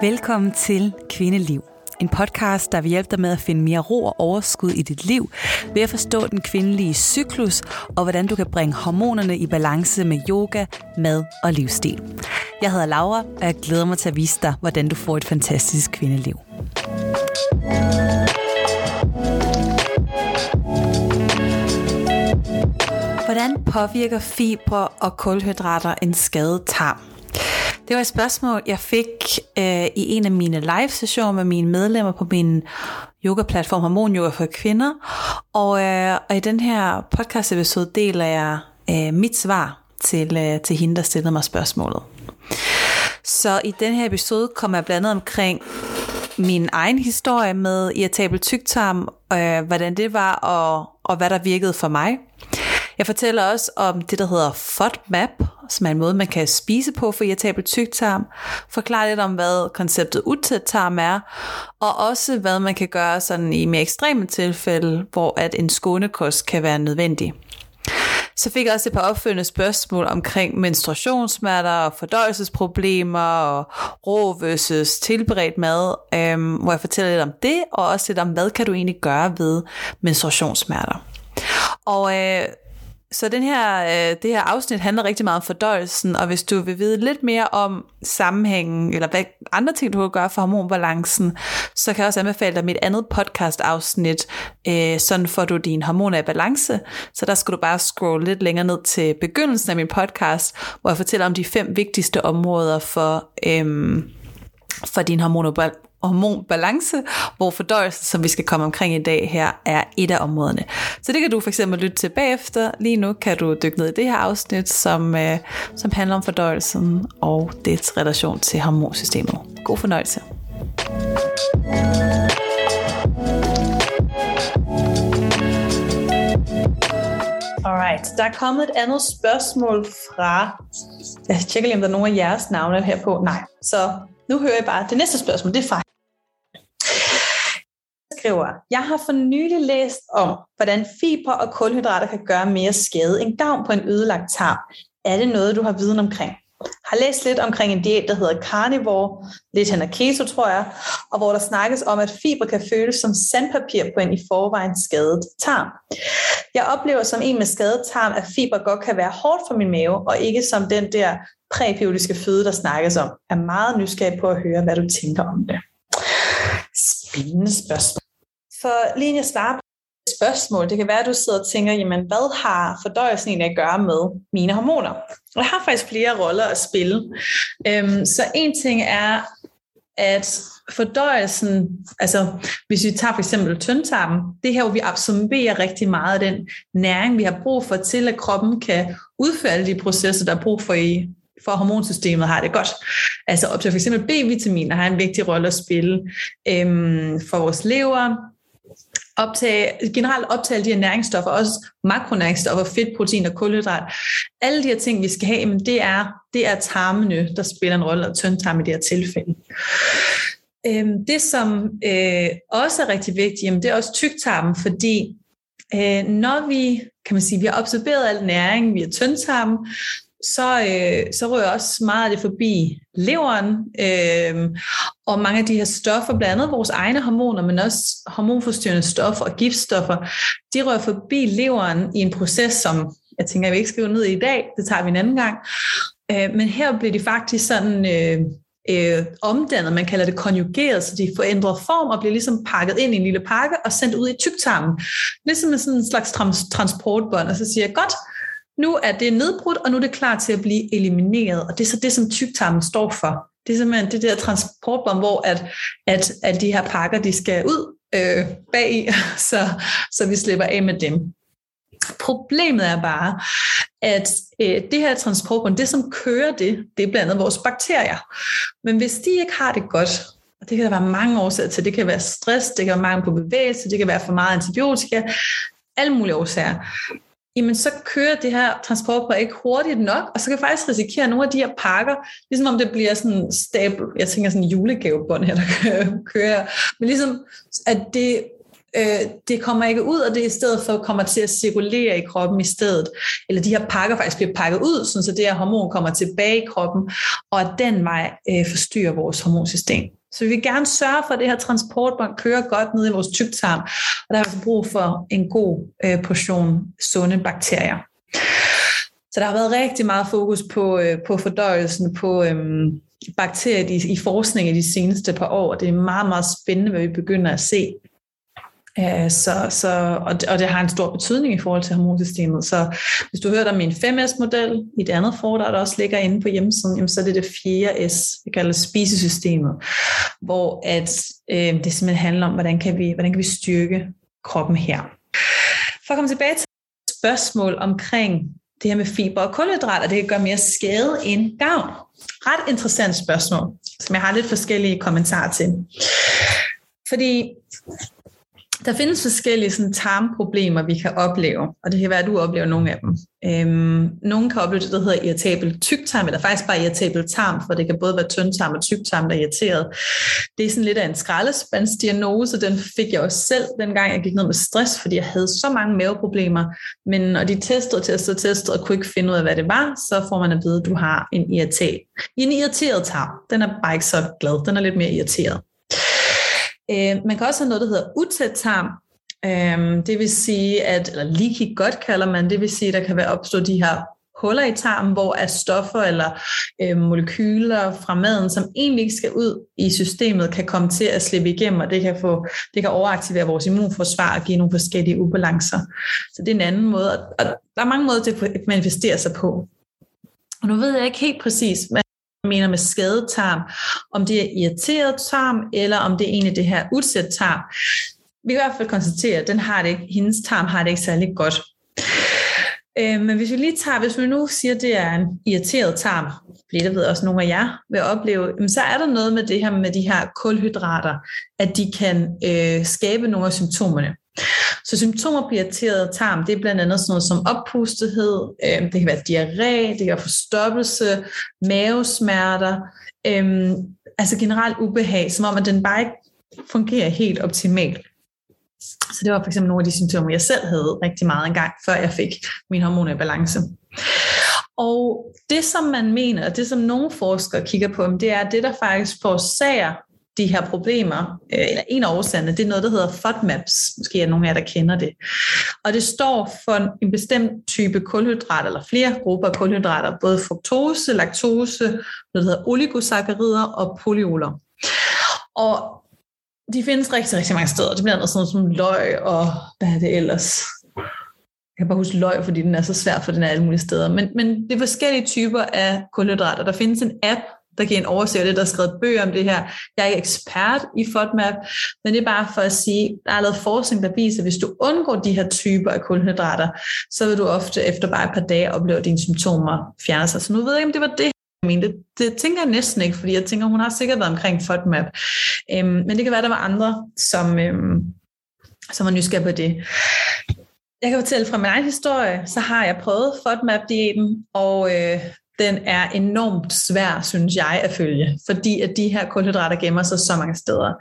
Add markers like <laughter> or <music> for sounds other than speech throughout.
Velkommen til Kvindeliv. En podcast, der vil hjælpe dig med at finde mere ro og overskud i dit liv, ved at forstå den kvindelige cyklus, og hvordan du kan bringe hormonerne i balance med yoga, mad og livsstil. Jeg hedder Laura, og jeg glæder mig til at vise dig, hvordan du får et fantastisk kvindeliv. Hvordan påvirker fibre og kulhydrater en skadet tarm? Det var et spørgsmål, jeg fik øh, i en af mine live-sessioner med mine medlemmer på min yoga-platform Hormon Yoga for Kvinder. Og, øh, og i den her podcast-episode deler jeg øh, mit svar til, øh, til hende, der stillede mig spørgsmålet. Så i den her episode kommer jeg blandt andet omkring min egen historie med irritabel tyktarm, øh, hvordan det var og, og hvad der virkede for mig. Jeg fortæller også om det, der hedder FODMAP, som er en måde, man kan spise på for irritabel tyktarm. Forklare lidt om, hvad konceptet utæt tarm er, og også hvad man kan gøre sådan i mere ekstreme tilfælde, hvor at en skånekost kan være nødvendig. Så fik jeg også et par opfølgende spørgsmål omkring menstruationssmerter og fordøjelsesproblemer og rå versus tilberedt mad, øhm, hvor jeg fortæller lidt om det, og også lidt om, hvad kan du egentlig gøre ved menstruationssmerter. Og øh, så den her, øh, det her afsnit handler rigtig meget om fordøjelsen, og hvis du vil vide lidt mere om sammenhængen, eller hvad andre ting, du kan gøre for hormonbalancen, så kan jeg også anbefale dig mit andet podcast afsnit, øh, sådan får du din hormoner i balance. Så der skal du bare scrolle lidt længere ned til begyndelsen af min podcast, hvor jeg fortæller om de fem vigtigste områder for, øh, for din hormoner hormonbalance, hvor fordøjelse, som vi skal komme omkring i dag her, er et af områderne. Så det kan du for eksempel lytte til bagefter. Lige nu kan du dykke ned i det her afsnit, som, øh, som handler om fordøjelsen og dets relation til hormonsystemet. God fornøjelse. Alright, der er kommet et andet spørgsmål fra... Jeg tjekker lige, om der er nogen af jeres navne her på. Nej, så nu hører jeg bare det næste spørgsmål. Det er fra skriver, jeg har for nylig læst om, hvordan fiber og kulhydrater kan gøre mere skade end gavn på en ødelagt tarm. Er det noget, du har viden omkring? har læst lidt omkring en diæt, der hedder carnivore, lidt hen keto, tror jeg, og hvor der snakkes om, at fiber kan føles som sandpapir på en i forvejen skadet tarm. Jeg oplever som en med skadet tarm, at fiber godt kan være hårdt for min mave, og ikke som den der præbiotiske føde, der snakkes om. Jeg er meget nysgerrig på at høre, hvad du tænker om det. Spændende spørgsmål. For lige at svare på spørgsmål, det kan være, at du sidder og tænker, jamen hvad har fordøjelsen egentlig at gøre med mine hormoner? Og jeg har faktisk flere roller at spille. Øhm, så en ting er, at fordøjelsen, altså hvis vi tager for eksempel tyndtarmen, det er her, hvor vi absorberer rigtig meget af den næring, vi har brug for til, at kroppen kan udføre alle de processer, der er brug for i for hormonsystemet har det godt. Altså op til for eksempel B-vitaminer har en vigtig rolle at spille øhm, for vores lever, optage, generelt optage de her næringsstoffer, også makronæringsstoffer, fedt, protein og kulhydrat. Alle de her ting, vi skal have, men det er, det er tarmene, der spiller en rolle, og tyndtarm i det her tilfælde. Øhm, det, som øh, også er rigtig vigtigt, jamen, det er også tyktarmen, fordi øh, når vi, kan man sige, vi har absorberet al næring via tyndtarmen, så, øh, så rører også meget af det forbi leveren, øh, og mange af de her stoffer, blandt andet vores egne hormoner, men også hormonforstyrrende stoffer og giftstoffer, de rører forbi leveren i en proces, som jeg tænker, jeg vil ikke skrive ned i dag, det tager vi en anden gang, øh, men her bliver de faktisk sådan... Øh, øh, omdannet, man kalder det konjugeret, så de forændrer form og bliver ligesom pakket ind i en lille pakke og sendt ud i tyktarmen. Ligesom sådan en slags trans- transportbånd, og så siger jeg, godt, nu er det nedbrudt, og nu er det klar til at blive elimineret. Og det er så det, som tyktarmen står for. Det er simpelthen det der transportbånd, hvor at, at, at de her pakker, de skal ud øh, bag i, <laughs> så, så vi slipper af med dem. Problemet er bare, at øh, det her transportbånd, det som kører det, det er blandt andet vores bakterier. Men hvis de ikke har det godt, og det kan der være mange årsager til, det kan være stress, det kan være mangel på bevægelse, det kan være for meget antibiotika, alle mulige årsager, jamen så kører det her transportbræt ikke hurtigt nok, og så kan jeg faktisk risikere nogle af de her pakker, ligesom om det bliver sådan stabel, jeg tænker sådan en julegavebånd her, der kører, men ligesom at det øh, det kommer ikke ud, og det i stedet for kommer til at cirkulere i kroppen i stedet. Eller de her pakker faktisk bliver pakket ud, så det her hormon kommer tilbage i kroppen, og at den vej øh, forstyrrer vores hormonsystem. Så vi vil gerne sørge for, at det her transportbånd kører godt ned i vores tyktarm, og der er altså brug for en god øh, portion sunde bakterier. Så der har været rigtig meget fokus på, øh, på fordøjelsen, på øh, bakterier i, i forskning i de seneste par år, og det er meget, meget spændende, hvad vi begynder at se. Øh, så, så, og, det, og det har en stor betydning i forhold til hormonsystemet. Så hvis du hørte om min 5S-model i det andet foredrag, der også ligger inde på hjemmesiden, jamen, så er det det fjerde S, vi kalder spisesystemet, hvor at, øh, det simpelthen handler om, hvordan kan, vi, hvordan kan vi styrke kroppen her. For at komme tilbage til spørgsmål omkring det her med fiber og kulhydrater, det kan gøre mere skade end gavn. Ret interessant spørgsmål, som jeg har lidt forskellige kommentarer til. Fordi der findes forskellige sådan, tarmproblemer, vi kan opleve, og det kan være, at du oplever nogle af dem. Øhm, nogle kan opleve det, der hedder irritabel tyktarm, eller faktisk bare irritabel tarm, for det kan både være tyndtarm og tyktarm, der er irriteret. Det er sådan lidt af en skraldespandsdiagnose, den fik jeg også selv, dengang jeg gik ned med stress, fordi jeg havde så mange maveproblemer, men når de testede testede testede, og kunne ikke finde ud af, hvad det var, så får man at vide, at du har en irritabel. En irriteret tarm, den er bare ikke så glad, den er lidt mere irriteret. Øh, man kan også have noget, der hedder utæt tarm. Øh, det vil sige, at, eller leaky godt kalder man, det vil sige, at der kan være opstå de her huller i tarmen, hvor er stoffer eller øh, molekyler fra maden, som egentlig ikke skal ud i systemet, kan komme til at slippe igennem, og det kan, få, det kan overaktivere vores immunforsvar og give nogle forskellige ubalancer. Så det er en anden måde, og der er mange måder, det kan manifestere sig på. Og nu ved jeg ikke helt præcis, men mener med skadet tarm, om det er irriteret tarm, eller om det er egentlig det her udsat tarm. Vi kan i hvert fald konstatere, at den har det ikke, hendes tarm har det ikke særlig godt. Øh, men hvis vi lige tager, hvis vi nu siger, at det er en irriteret tarm, fordi det ved også nogle af jer vil opleve, så er der noget med det her med de her kulhydrater, at de kan øh, skabe nogle af symptomerne. Så symptomer på irriteret tarm, det er blandt andet sådan noget som oppustethed, øh, det kan være diarré, det kan være forstoppelse, mavesmerter, øh, altså generelt ubehag, som om at den bare ikke fungerer helt optimalt. Så det var for eksempel nogle af de symptomer, jeg selv havde rigtig meget engang, før jeg fik min hormoner i balance. Og det, som man mener, og det, som nogle forskere kigger på, det er det, der faktisk forårsager de her problemer, øh, eller en af årsagerne, det er noget, der hedder FODMAPs. Måske er nogen af jer, der kender det. Og det står for en bestemt type kulhydrat, eller flere grupper af kulhydrater, både fruktose, laktose, noget, der hedder oligosakkarider og polyoler. Og de findes rigtig, rigtig mange steder. Det bliver noget sådan som løg og hvad er det ellers? Jeg kan bare huske løg, fordi den er så svær, for den er alle mulige steder. Men, men det er forskellige typer af kulhydrater. Der findes en app, der kan en oversigt det, der er skrevet bøger om det her. Jeg er ikke ekspert i FODMAP, men det er bare for at sige, der er lavet forskning, der viser, at hvis du undgår de her typer af kulhydrater, så vil du ofte efter bare et par dage opleve, at dine symptomer fjerner sig. Så nu ved jeg ikke, om det var det, jeg mente. Det, det tænker jeg næsten ikke, fordi jeg tænker, hun har sikkert været omkring FODMAP. Øhm, men det kan være, der var andre, som, øhm, som var nysgerrige på det. Jeg kan fortælle fra min egen historie, så har jeg prøvet FODMAP-diæten, og øh, den er enormt svær, synes jeg, at følge, fordi at de her kulhydrater gemmer sig så mange steder.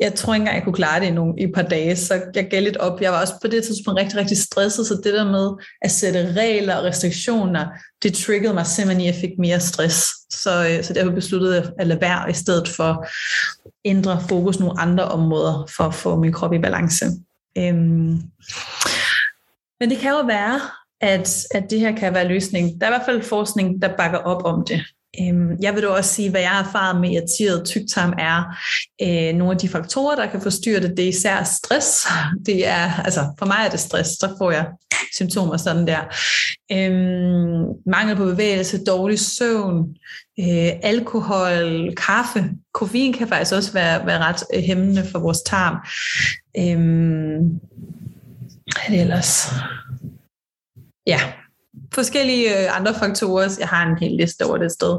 Jeg tror ikke engang, jeg kunne klare det i, nogle, i et par dage, så jeg gav lidt op. Jeg var også på det tidspunkt rigtig, rigtig stresset, så det der med at sætte regler og restriktioner, det triggede mig simpelthen i, at jeg fik mere stress. Så, øh, så derfor besluttede jeg at lade være, i stedet for at ændre fokus nogle andre områder, for at få min krop i balance. Øhm. Men det kan jo være, at, at det her kan være løsning. Der er i hvert fald forskning, der bakker op om det. Øhm, jeg vil dog også sige, hvad jeg har erfaret med irriteret tyktarm er øh, nogle af de faktorer, der kan forstyrre det. Det er især stress. Det er, altså for mig er det stress, så får jeg symptomer sådan der. Øhm, mangel på bevægelse, dårlig søvn, øh, alkohol, kaffe. Koffein kan faktisk også være, være ret øh, hæmmende for vores tarm. Øhm, hvad er det ellers? Ja, forskellige øh, andre faktorer, jeg har en hel liste over det sted,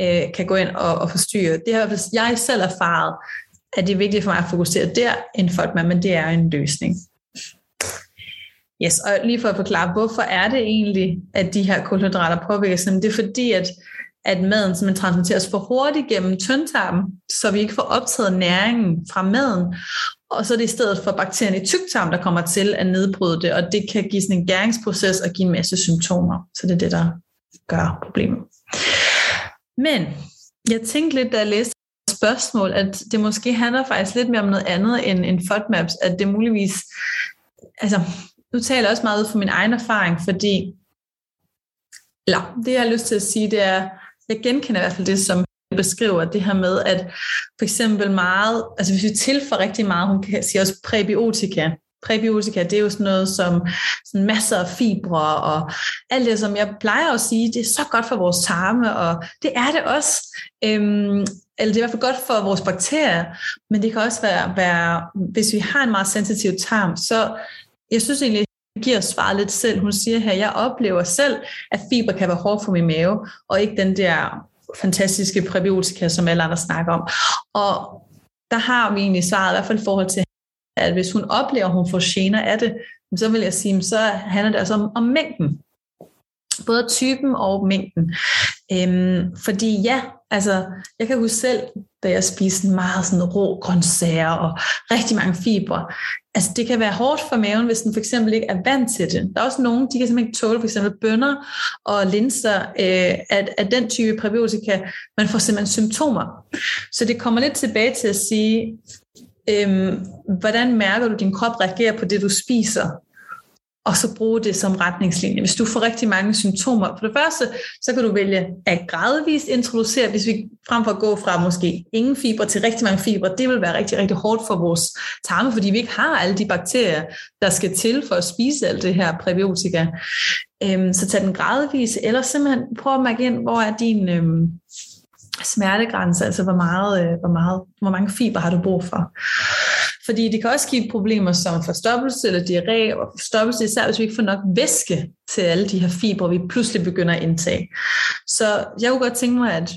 øh, kan gå ind og, og forstyrre. Det har jeg selv erfaret, at det er vigtigt for mig at fokusere der, end for at man, men det er en løsning. Yes, og lige for at forklare, hvorfor er det egentlig, at de her kulhydrater påvirkes? Det er fordi, at, at maden simpelthen transporteres for hurtigt gennem tyndtarmen, så vi ikke får optaget næringen fra maden, og så er det i stedet for bakterien i tyktarm, der kommer til at nedbryde det, og det kan give sådan en gæringsproces og give en masse symptomer. Så det er det, der gør problemet. Men jeg tænkte lidt, da jeg læste spørgsmål, at det måske handler faktisk lidt mere om noget andet end, end FODMAPs, at det muligvis, altså nu taler jeg også meget ud fra min egen erfaring, fordi, eller det jeg har lyst til at sige, det er, jeg genkender i hvert fald det, som beskriver det her med, at for eksempel meget, altså hvis vi tilføjer rigtig meget, hun kan sige også præbiotika, Præbiotika, det er jo sådan noget som sådan masser af fibre og alt det, som jeg plejer at sige, det er så godt for vores tarme, og det er det også. Øhm, eller det er i hvert fald godt for vores bakterier, men det kan også være, være hvis vi har en meget sensitiv tarm, så jeg synes egentlig, det giver svaret lidt selv. Hun siger her, jeg oplever selv, at fiber kan være hårdt for min mave, og ikke den der fantastiske præbiotika, som alle andre snakker om. Og der har vi egentlig svaret, i hvert fald i forhold til, at hvis hun oplever, at hun får gener af det, så vil jeg sige, så handler det altså om, om mængden. Både typen og mængden. Øhm, fordi ja, altså, jeg kan huske selv, da jeg spiste meget sådan rå grøntsager og rigtig mange fibre. Altså, det kan være hårdt for maven, hvis den for eksempel ikke er vant til det. Der er også nogen, de kan simpelthen ikke tåle for eksempel bønner og linser øh, at, at den type præbiotika. Man får simpelthen symptomer. Så det kommer lidt tilbage til at sige, øhm, hvordan mærker du, at din krop reagerer på det, du spiser? Og så bruge det som retningslinje. Hvis du får rigtig mange symptomer, på det første, så kan du vælge at gradvist introducere, hvis vi frem for at gå fra måske ingen fiber til rigtig mange fibre, det vil være rigtig, rigtig hårdt for vores tarme, fordi vi ikke har alle de bakterier, der skal til for at spise alt det her præbiotika. Øhm, så tag den gradvis, eller simpelthen prøv at mærke ind, hvor er din, øhm, smertegrænse, altså hvor, meget, øh, hvor, meget, hvor mange fiber har du brug for. Fordi det kan også give problemer som forstoppelse eller diarré, og forstoppelse især, hvis vi ikke får nok væske til alle de her fibre, vi pludselig begynder at indtage. Så jeg kunne godt tænke mig, at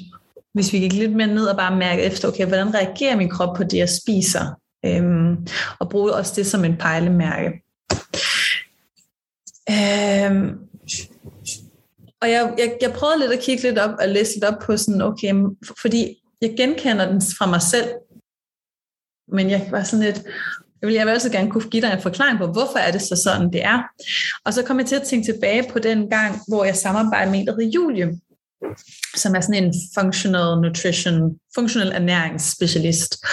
hvis vi gik lidt mere ned og bare mærke efter, okay, hvordan reagerer min krop på det, jeg spiser? Øhm, og bruge også det som en pejlemærke. Øhm, og jeg, jeg, jeg prøvede lidt at kigge lidt op og læse lidt op på sådan, okay, fordi jeg genkender den fra mig selv, men jeg var sådan lidt, jeg vil, jeg vil også gerne kunne give dig en forklaring på, hvorfor er det så sådan, det er. Og så kom jeg til at tænke tilbage på den gang, hvor jeg samarbejdede med en, der Julie, som er sådan en functional nutrition, functional ernæringsspecialist.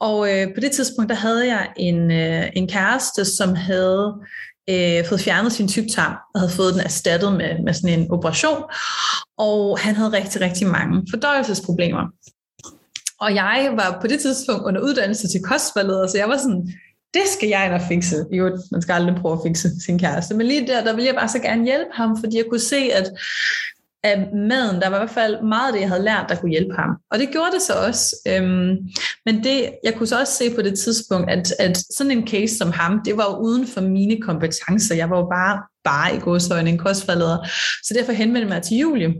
Og øh, på det tidspunkt, der havde jeg en, øh, en kæreste, som havde øh, fået fjernet sin tyktarm og havde fået den erstattet med, med sådan en operation. Og han havde rigtig, rigtig mange fordøjelsesproblemer. Og jeg var på det tidspunkt under uddannelse til kostvalgleder, så jeg var sådan, det skal jeg ind og fikse. Jo, man skal aldrig prøve at fikse sin kæreste. Men lige der, der ville jeg bare så gerne hjælpe ham, fordi jeg kunne se, at af maden, der var i hvert fald meget af det, jeg havde lært, der kunne hjælpe ham. Og det gjorde det så også. Øhm, men det, jeg kunne så også se på det tidspunkt, at, at sådan en case som ham, det var jo uden for mine kompetencer. Jeg var jo bare, bare i godsøjne en kostforleder. Så derfor henvendte jeg mig til Julie.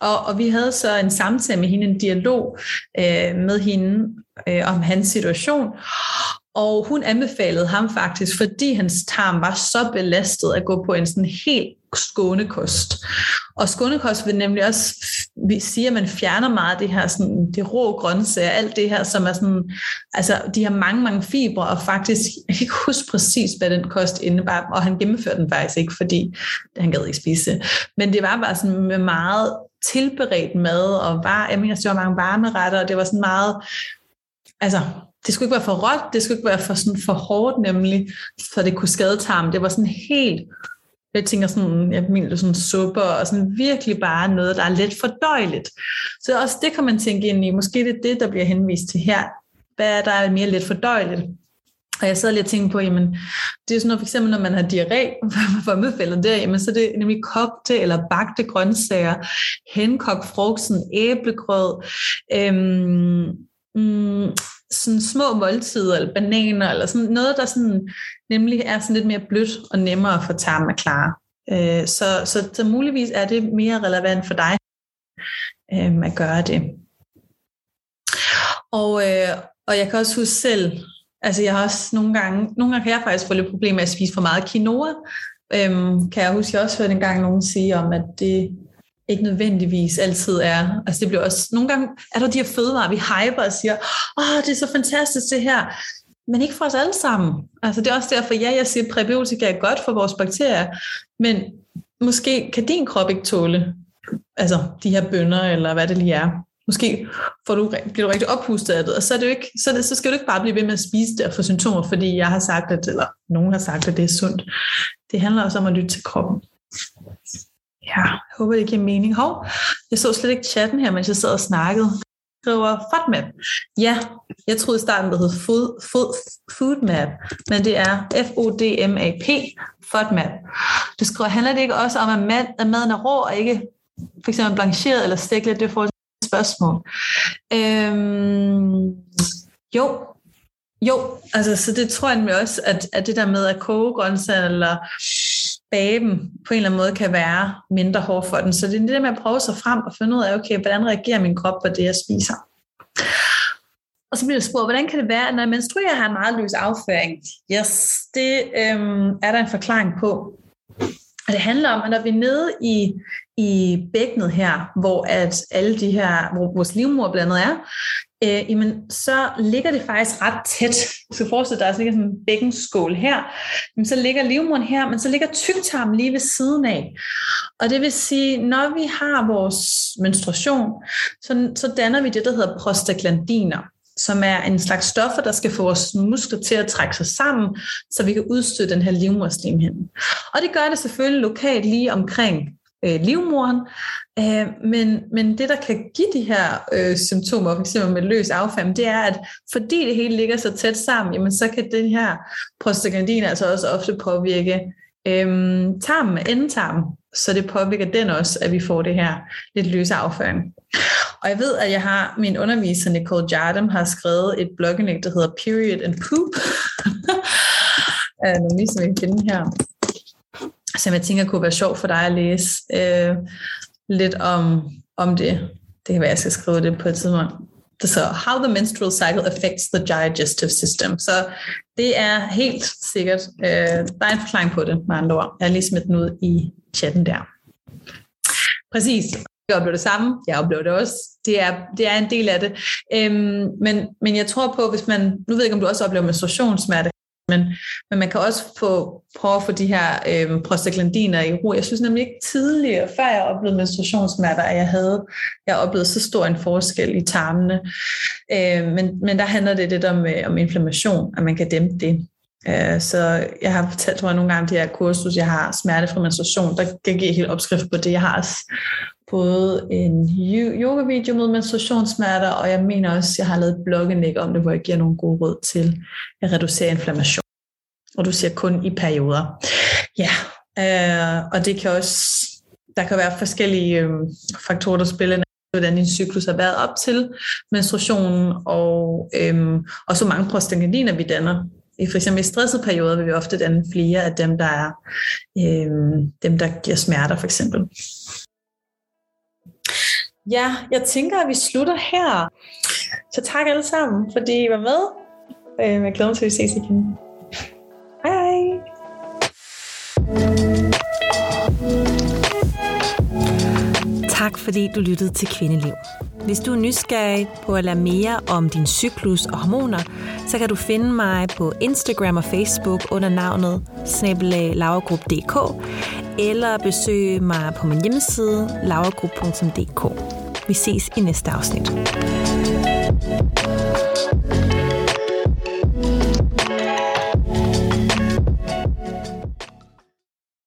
Og, og vi havde så en samtale med hende, en dialog øh, med hende øh, om hans situation. Og hun anbefalede ham faktisk, fordi hans tarm var så belastet at gå på en sådan helt skånekost. Og skånekost vil nemlig også vi siger, at man fjerner meget det her, sådan, det rå grøntsager, alt det her, som er sådan, altså de har mange, mange fibre, og faktisk, jeg kan ikke huske præcis, hvad den kost indebar, og han gennemførte den faktisk ikke, fordi han gad ikke spise Men det var bare sådan med meget tilberedt mad, og var, jeg mener, det var mange varme retter, og det var sådan meget, altså, det skulle ikke være for råt, det skulle ikke være for, sådan, for hårdt nemlig, så det kunne skade tarmen. Det var sådan helt, jeg tænker sådan, jeg mener sådan supper, og sådan virkelig bare noget, der er lidt fordøjeligt. Så også det kan man tænke ind i, måske det er det, der bliver henvist til her. Hvad er der mere lidt fordøjeligt? Og jeg sad lige og tænkte på, jamen, det er sådan noget, for eksempel, når man har diarré, <laughs> for mødfældet der, jamen, så er det nemlig kogte eller bagte grøntsager, henkogt frugten, æblegrød, øhm, mm, sådan små måltider, eller bananer, eller sådan noget, der sådan, nemlig er sådan lidt mere blødt og nemmere for tarmen at klare. Øh, så, så, så muligvis er det mere relevant for dig øh, at gøre det. Og, øh, og jeg kan også huske selv, altså jeg har også nogle gange, nogle gange kan jeg faktisk få lidt problemer med at spise for meget quinoa. Øhm, kan jeg huske, jeg også hørte en gang nogen sige om, at det ikke nødvendigvis altid er. Altså det bliver også, nogle gange er der de her fødevarer, vi hyper og siger, åh, det er så fantastisk det her. men ikke for os alle sammen. Altså det er også derfor, ja, jeg siger, at præbiotika er godt for vores bakterier, men måske kan din krop ikke tåle altså de her bønder, eller hvad det lige er. Måske får du, bliver du rigtig oppustet af det, og så, er det jo ikke, så, det, så skal du ikke bare blive ved med at spise det og få symptomer, fordi jeg har sagt, at, eller nogen har sagt, at det er sundt. Det handler også om at lytte til kroppen. Ja, jeg håber, det giver mening. Hov, jeg så slet ikke chatten her, mens jeg sad og snakkede. Skriver FODMAP. Ja, jeg troede i starten, det hed food, food, FoodMap, men det er F-O-D-M-A-P, FODMAP. Det skriver, handler det ikke også om, at, mad, at maden er rå og ikke for eksempel blancheret eller stiklet? Det får et spørgsmål. Øhm, jo, jo, altså så det tror jeg også, at, at det der med at koge grøntsager eller bage dem på en eller anden måde kan være mindre hård for den. Så det er det der med at prøve sig frem og finde ud af, okay, hvordan reagerer min krop på det, jeg spiser. Og så bliver det spurgt, hvordan kan det være, at når jeg menstruerer, har en meget løs afføring? Yes, det øhm, er der en forklaring på. Og det handler om, at når vi er nede i, i bækkenet her, hvor at alle de her, hvor vores livmor blandt andet er, øh, jamen, så ligger det faktisk ret tæt. Du skal forestille dig, at der ligger sådan en bækkenskål her. Jamen, så ligger livmoderen her, men så ligger tyktarmen lige ved siden af. Og det vil sige, når vi har vores menstruation, så, så danner vi det, der hedder prostaglandiner som er en slags stoffer, der skal få vores muskler til at trække sig sammen, så vi kan udstøde den her livmorslimhinde. Og det gør det selvfølgelig lokalt lige omkring øh, livmoren, øh, men, men det, der kan give de her øh, symptomer, f.eks. med løs affald, det er, at fordi det hele ligger så tæt sammen, jamen, så kan den her prostaglandin altså også ofte påvirke øh, tarmen, endetarmen, så det påvirker den også, at vi får det her lidt løse afføring. Og jeg ved, at jeg har min underviser, Nicole Jardim, har skrevet et blogindlæg, der hedder Period and Poop. <laughs> Øh, nu viser vi finde her. Som jeg tænker kunne være sjov for dig at læse øh, lidt om, om det. Det kan være, at jeg skal skrive det på et tidspunkt. Så how the menstrual cycle affects the digestive system. Så det er helt sikkert, øh, der er en forklaring på det, med andre ord. Jeg har lige smidt den ud i chatten der. Præcis. Jeg oplever det samme. Jeg oplever det også. Det er, det er en del af det. Øhm, men, men jeg tror på, hvis man... Nu ved jeg ikke, om du også oplever menstruationssmerte, men, men man kan også få, prøve at få de her øh, prostaglandiner i ro. Jeg synes nemlig ikke tidligere, før jeg oplevede menstruationssmerter, at jeg havde jeg oplevede så stor en forskel i tarmene. Øh, men, men der handler det lidt om, øh, om inflammation, at man kan dæmpe det. Øh, så jeg har fortalt, tror jeg, nogle gange de her kursus, jeg har smertefri menstruation, der kan give helt opskrift på det. Jeg har både en yoga-video med menstruationssmerter, og jeg mener også, at jeg har lavet et blogindlæg om det, hvor jeg giver nogle gode råd til at reducere inflammation. Og du siger kun i perioder. Ja, øh, og det kan også, der kan være forskellige øh, faktorer, der spiller ind hvordan din cyklus har været op til menstruationen, og, øhm, og så mange prostaglandiner, vi danner. I for eksempel i stressede perioder vil vi ofte danne flere af dem, der er øhm, dem, der giver smerter for eksempel. Ja, jeg tænker, at vi slutter her. Så tak alle sammen, fordi I var med. Øhm, jeg glæder mig til, at vi ses igen. Hej hej. Tak fordi du lyttede til Kvindeliv. Hvis du er nysgerrig på at lære mere om din cyklus og hormoner, så kan du finde mig på Instagram og Facebook under navnet snabelaglauergrup.dk eller besøge mig på min hjemmeside laugrup.dk. Vi ses i næste afsnit.